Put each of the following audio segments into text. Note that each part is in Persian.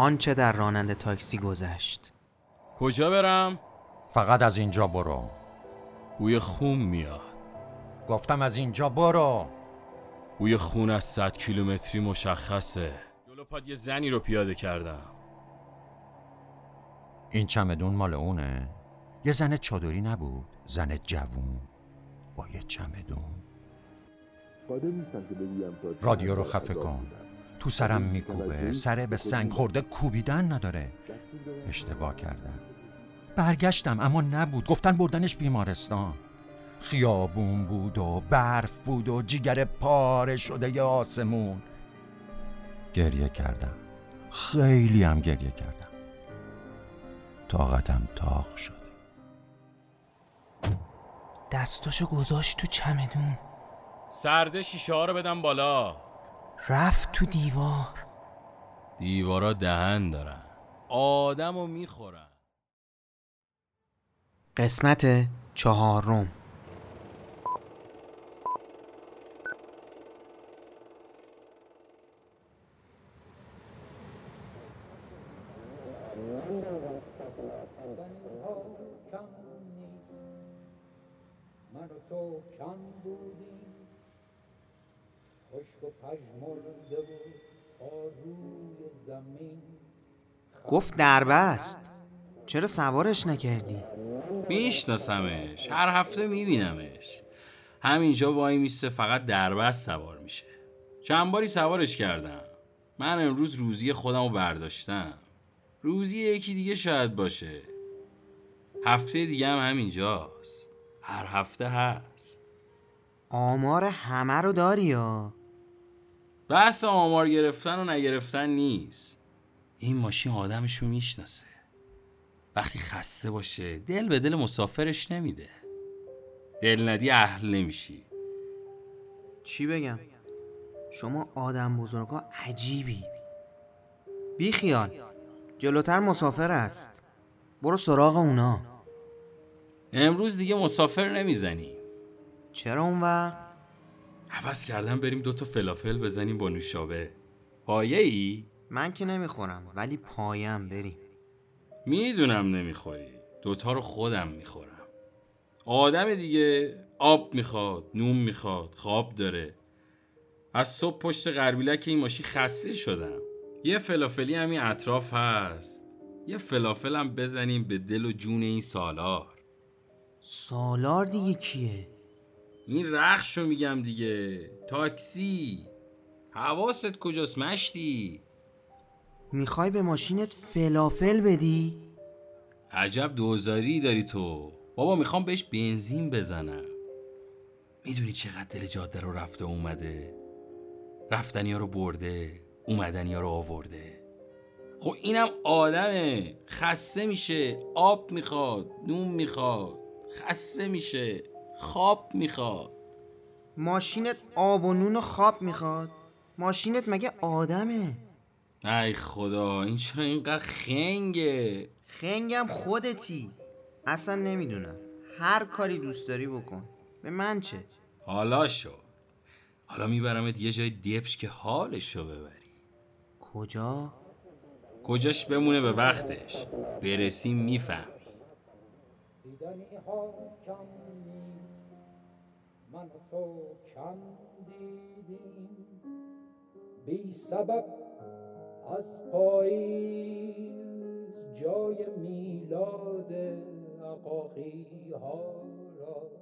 آنچه در راننده تاکسی گذشت. کجا برم؟ فقط از اینجا برو. بوی خون میاد. گفتم از اینجا برو. بوی خون از صد کیلومتری مشخصه. جلو پاد یه زنی رو پیاده کردم. این چمدون مال اونه. یه زن چادری نبود زن جوون. با یه چمدون. رادیو رو خفه کن. تو سرم میکوبه سره به سنگ خورده کوبیدن نداره. اشتباه کردم. برگشتم اما نبود. گفتن بردنش بیمارستان. خیابون بود و برف بود و جیگر پاره شده ی آسمون. گریه کردم. خیلی هم گریه کردم. طاقتم تاق شد. دستاشو گذاشت تو چمدون. سرده شیشه ها رو بدم بالا. رفت تو دیوار. دیوارا دهن دارن. آدم رو می‌خورن. قسمت چهارم. دربست چرا سوارش نکردی؟ میشناسمش. هر هفته میبینمش. همینجا وای میسته فقط دربست سوار میشه. چند باری سوارش کردم. من امروز روزی خودم رو برداشتم. روزی یکی دیگه شاید باشه. هفته دیگه هم همینجاست. هر هفته هست. آمار همه رو داری یا؟ بحث آمار گرفتن و نگرفتن نیست. این ماشین آدمشو می‌شناسه. وقتی خسته باشه دل به دل مسافرش نمیده. دل ندی اهل نمیشی. چی بگم؟ شما آدم بزرگا عجیبید بی خیال. جلوتر مسافر است. برو سراغ اونا. امروز دیگه مسافر نمی‌زنی. چرا اون وقت؟ حوض کردم بریم دوتا فلافل بزنیم با نوشابه. پایه ای؟ من که نمی‌خورم ولی پایم بریم. می‌دونم نمی‌خوری. دوتا رو خودم می‌خورم. آدم دیگه آب می‌خواد نون می‌خواد خواب داره. از صبح پشت قربیلک این ماشین خسته شدم. یه فلافلی همین اطراف هست. یه فلافل هم بزنیم به دل و جون این سالار. سالار دیگه کیه؟ این رخشو میگم دیگه. تاکسی. حواست کجاست مشتی؟ می‌خوای به ماشینت فلافل بدی؟ عجب دوزاری داری تو. بابا می‌خوام بهش بنزین بزنم. می‌دونی چقدر دل جاده رو رفته اومده؟ رفتنی ها رو برده اومدنی ها رو آورده. خب اینم آدمه. خسته میشه. آب می‌خواد نون می‌خواد. خسته میشه. خواب می‌خواد. ماشینت آب و نون و خواب می‌خواد؟ ماشینت مگه آدمه؟ ای خدا این چرا اینقدر خنگه؟ خنگم خودتی. اصلا نمی‌دونم. هر کاری دوست داری بکن. به من چه؟ حالا شد حالا میبرمت یه جای دبش که حالشو ببری. کجا؟ کجاش بمونه به وقتش؟ برسیم می‌فهمی. من تو کم دیدیم. بی سبب از پاییز جای میلاد عقاقی ها را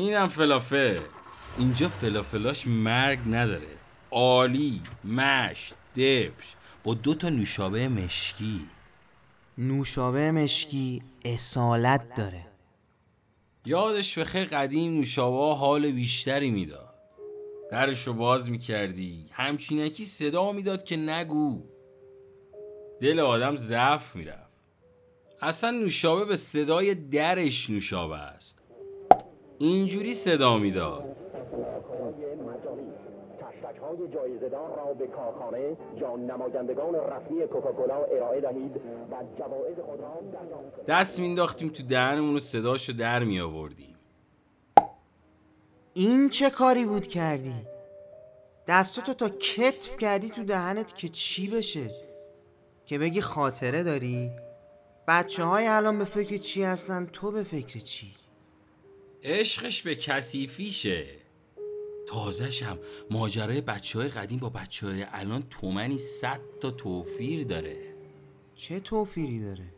اینم فلافل. اینجا فلافلاش مرگ نداره. عالی مشت دبش. با دو تا نوشابه مشکی. نوشابه مشکی اصالت داره. یادش به خیر قدیم نوشابه حال بیشتری می‌داد. درش رو باز می‌کردی. همچینکی صدا می‌داد که نگو. دل آدم ضعف می‌رفت. اصلا نوشابه به صدای درش نوشابه است. اینجوری صدا می‌داد های جایزدار را به کارخانه یا نمایندگان رسمی کوکاکولا ارائه دهید و جوایز خود را دست مینداختیم تو دهنمون و صداشو در می آوردیم این چه کاری بود کردی؟ دستاتو تا کتف کردی تو دهنت که چی بشه؟ که بگی خاطره داری؟ بچه های الان به فکر چی هستن تو به فکر چی؟ عشقش به کثیفیشه تازهشم ماجرای بچه های قدیم با بچه های الان تومنی صد تا توفیر داره چه توفیری داره؟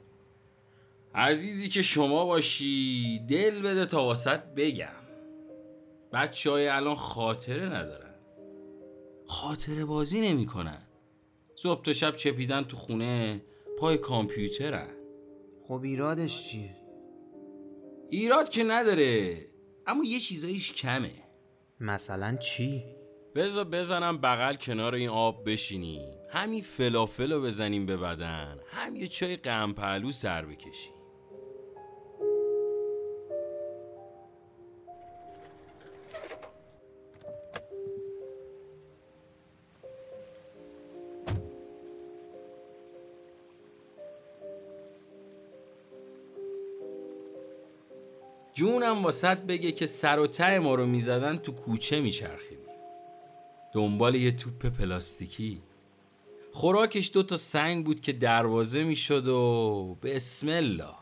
عزیزی که شما باشی دل بده تا واسط بگم بچه های الان خاطره ندارن خاطره بازی نمی‌کنن. صبح تا شب چپیدن تو خونه پای کامپیوترن خب ایرادش چیه؟ ایراد که نداره. اما یه چیزاییش کمه. مثلا چی؟ بذار بزنم بغل کنار این آب بشینیم. همین فلافل رو بزنیم به بدن. هم یه چای قم پهلو سر بکشیم. جونم واسط بگه که سر و ته ما رو می‌زدن تو کوچه میچرخیدیم دنبال یه توپ پلاستیکی. خوراکش دو تا سنگ بود که دروازه می‌شد و بسم الله.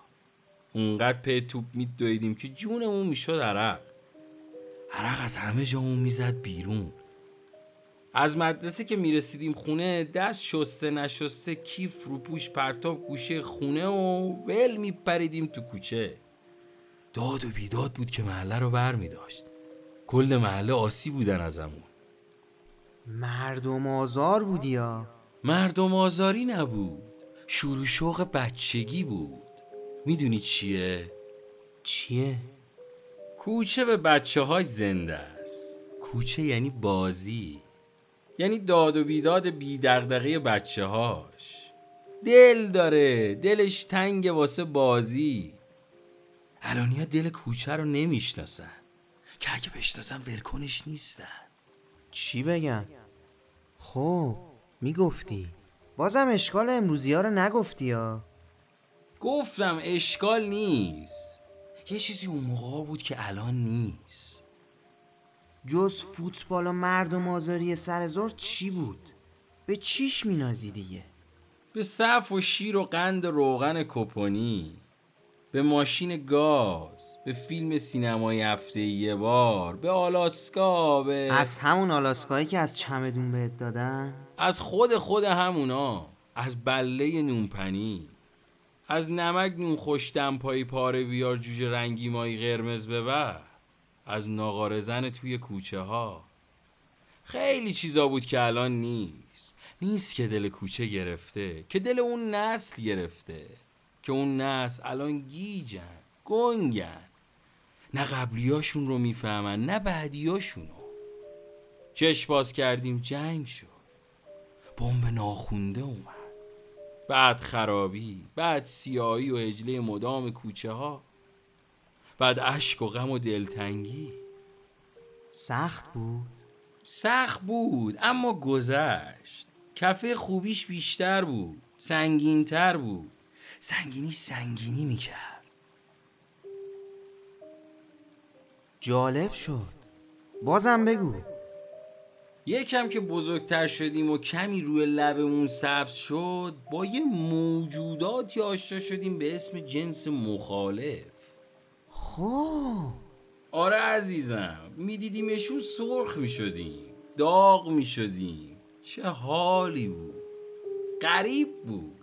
اونقدر پی توپ میدویدیم که جونمون می‌شد عرق. عرق از همه جامون می‌زد بیرون. از مدرسه که می‌رسیدیم خونه دست شسته نشسته کیف رو پوش پرتاب گوشه خونه و ول میپریدیم تو کوچه. داد و بیداد بود که محله رو بر می داشت. کل محله آسی بودن ازمون. مردم آزار بودی یا؟ مردم آزاری نبود. شروع شوق بچگی بود. می‌دونی چیه؟ چیه؟ کوچه به بچه های زنده است. کوچه یعنی بازی. یعنی داد و بیداد بی دغدغه بچه هاش دل داره. دلش تنگ واسه بازی. الانیا دل کوچه رو نمی‌شناسن که اگه بشناسن ولکنش نیستن چی بگم؟ خب می‌گفتی بازم اشکال امروزی ها رو نگفتی یا؟ گفتم اشکال نیست یه چیزی اون موقع بود که الان نیست جز فوتبال و مردم آزاری سر زور چی بود؟ به چیش مینازی دیگه؟ به صف و شیر و قند روغن کپونی به ماشین گاز به فیلم سینمایی هفته یه بار به آلاسکا به از همون آلاسکایی که از چمدون بهت دادن؟ از خود خود همونا از بله نونپنی از نمک نون خوش دمپایی پاره بیار جوجه رنگی مایی قرمز ببر از ناقارزن توی کوچه ها. خیلی چیزا بود که الان نیست. نیست که دل کوچه گرفته که دل اون نسل گرفته. که اون نسل الان گیجن گنگن. نه قبلیاشون رو می‌فهمن نه بعدیاشونو چش باز کردیم جنگ شد. بمب ناخونده اومد. بعد خرابی بعد سیایی و هجله مدام کوچه ها بعد اشک و غم و دلتنگی. سخت بود؟ سخت بود اما گذشت. کفه خوبیش بیشتر بود سنگینتر بود. سنگینی سنگینی می‌کرد. جالب شد. بازم بگو. یکم که بزرگتر شدیم و کمی روی لبمون سبز شد با یه موجوداتی آشنا شدیم به اسم جنس مخالف. خب. آره عزیزم میدیدیمشون سرخ می‌شدیم داغ می‌شدیم. چه حالی بود. غریب بود.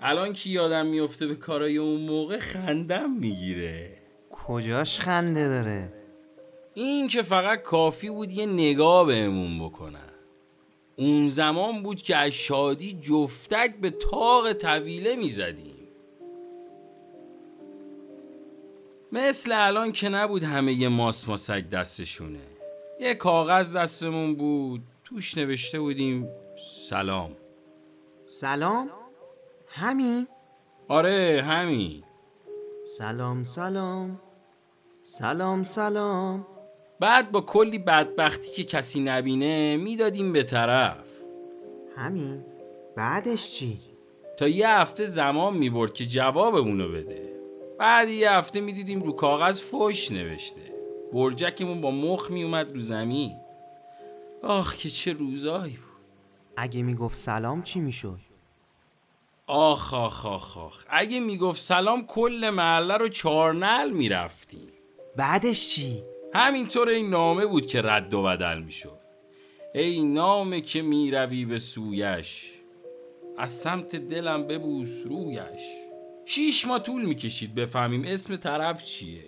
الان که یادم میفته به کارای اون موقع خندم می‌گیره. کجاش خنده داره؟ این که فقط کافی بود یه نگاه بهمون بکنن. اون زمان بود که از شادی جفتک به تاق طویله می‌زدیم. مثل الان که نبود همه یه ماس ماسک دستشونه. یه کاغذ دستمون بود توش نوشته بودیم سلام. سلام؟ همین؟ آره همین. سلام سلام. سلام سلام. بعد با کلی بدبختی که کسی نبینه می‌دادیم به طرف. همین. بعدش چی؟ تا یه هفته زمان می‌برد که جوابمونو بده. بعد یه هفته می‌دیدیم رو کاغذ فوش نوشته. برجکمون با مخ میومد رو زمین. آخ که چه روزایی بود. اگه می‌گفت سلام چی می‌شد؟ آخ آخ آخ آخ. اگه می‌گفت سلام کل محله رو چارنل می‌رفتیم. بعدش چی؟ همینطور این نامه بود که رد و بدل می‌شد. ای نامه که می‌روی به سویش از سمت دلم ببوس رویش. شیش ما طول می‌کشید بفهمیم اسم طرف چیه.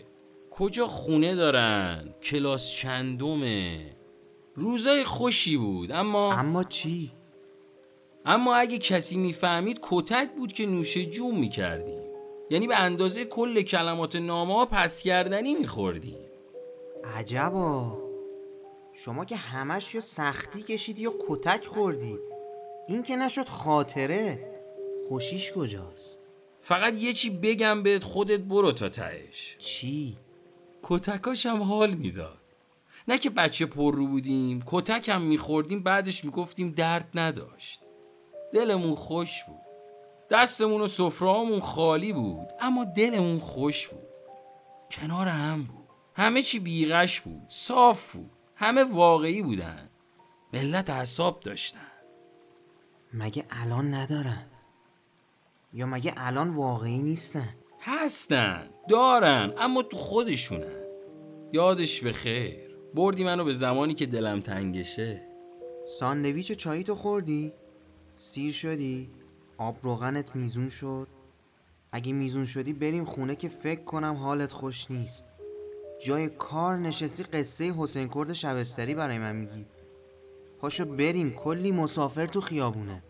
کجا خونه دارن؟ کلاس چندمه؟ روزای خوشی بود اما اما چی؟ اما اگه کسی می‌فهمید کتک بود که نوشه جون می‌کردیم یعنی به اندازه کل کلمات نامه ها پس کردنی میخوردیم عجبا. شما که همش یا سختی کشیدی یا کتک خوردی. این که نشد خاطره. خوشیش کجاست؟ فقط یه چی بگم بهت خودت برو تا تهش. چی؟ کتکاش هم حال می‌داد. نه که بچه پر رو بودیم کتک هم میخوردیم بعدش می‌گفتیم درد نداشت. دلمون خوش بود. دستمون و سفرهامون خالی بود اما دلمون خوش بود. کنار هم بود. همه چی بیغش بود صاف بود. همه واقعی بودن. ملت حساب داشتن. مگه الان ندارن؟ یا مگه الان واقعی نیستن؟ هستن دارن اما تو خودشونن. یادش به خیر. بردی منو به زمانی که دلم تنگشه. ساندویچ و چایی تو خوردی؟ سیر شدی؟ آب روغنت میزون شد؟ اگه میزون شدی بریم خونه که فکر کنم حالت خوش نیست. جای کار نشستی قصه حسین کرد شبستری برای من میگی. پاشو بریم کلی مسافر تو خیابونه.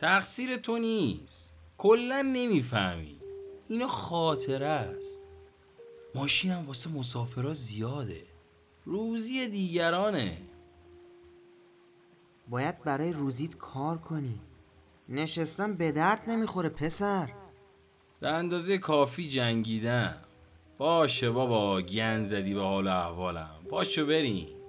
تقصیر تو نیست. کلا نمی‌فهمی. اینا خاطره است. ماشینم واسه مسافرا زیاده. روزی دیگرانه. باید برای روزیت کار کنی. نشستن به درد نمی‌خوره پسر. به اندازه کافی جنگیدم. باشه بابا گن زدی به حال احوالم. پاشو بریم.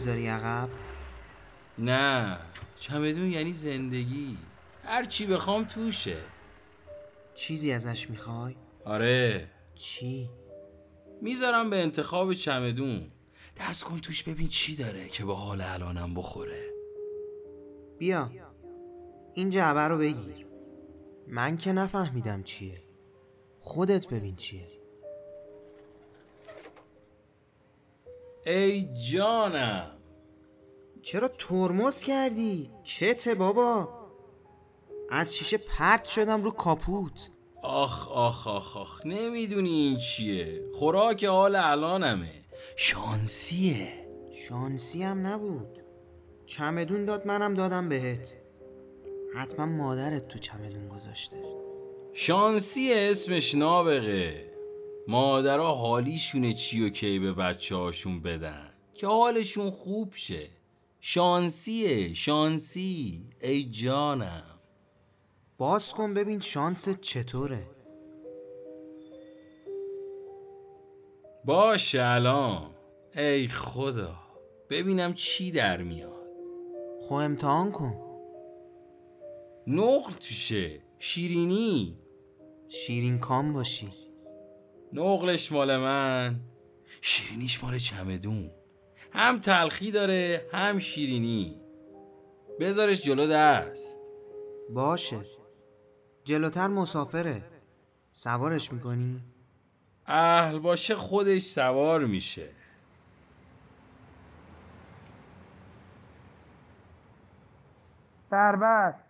نمی‌ذاری عقب؟ نه چمدون یعنی زندگی. هر چی بخوام توشه. چیزی ازش می‌خوای؟ آره. چی؟ می‌ذارم به انتخاب چمدون. دست کن توش ببین چی داره که به حال الانم بخوره. بیا. این جعبه رو بگیر. من که نفهمیدم چیه. خودت ببین چیه. ای جانم. چرا ترمز کردی؟ چته بابا؟ از شیشه پرت شدم رو کاپوت. آخ آخ آخ آخ نمی‌دونی این چیه. خوراک حال الانمه. شانسیه. شانسی هم نبود. چمدون داد منم دادم بهت. حتما مادرت تو چمدون گذاشته. شانسی اسمش نابغه. مادرها حالیشونه چی و کی به بچه هاشون بدن؟ که حالشون خوب شه. شانسیه شانسی. ای جانم. باز کن ببین شانست چطوره. باشه الان. ای خدا. ببینم چی در میاد. خب امتحان کن. نقل توشه. شیرینی. شیرین کام باشی. نقلش مال من. شیرینیش مال چمدون. هم تلخی داره هم شیرینی. بذارش جلو دست. باشه. جلوتر مسافره. سوارش می‌کنی؟ اهل باشه خودش سوار میشه. سربست.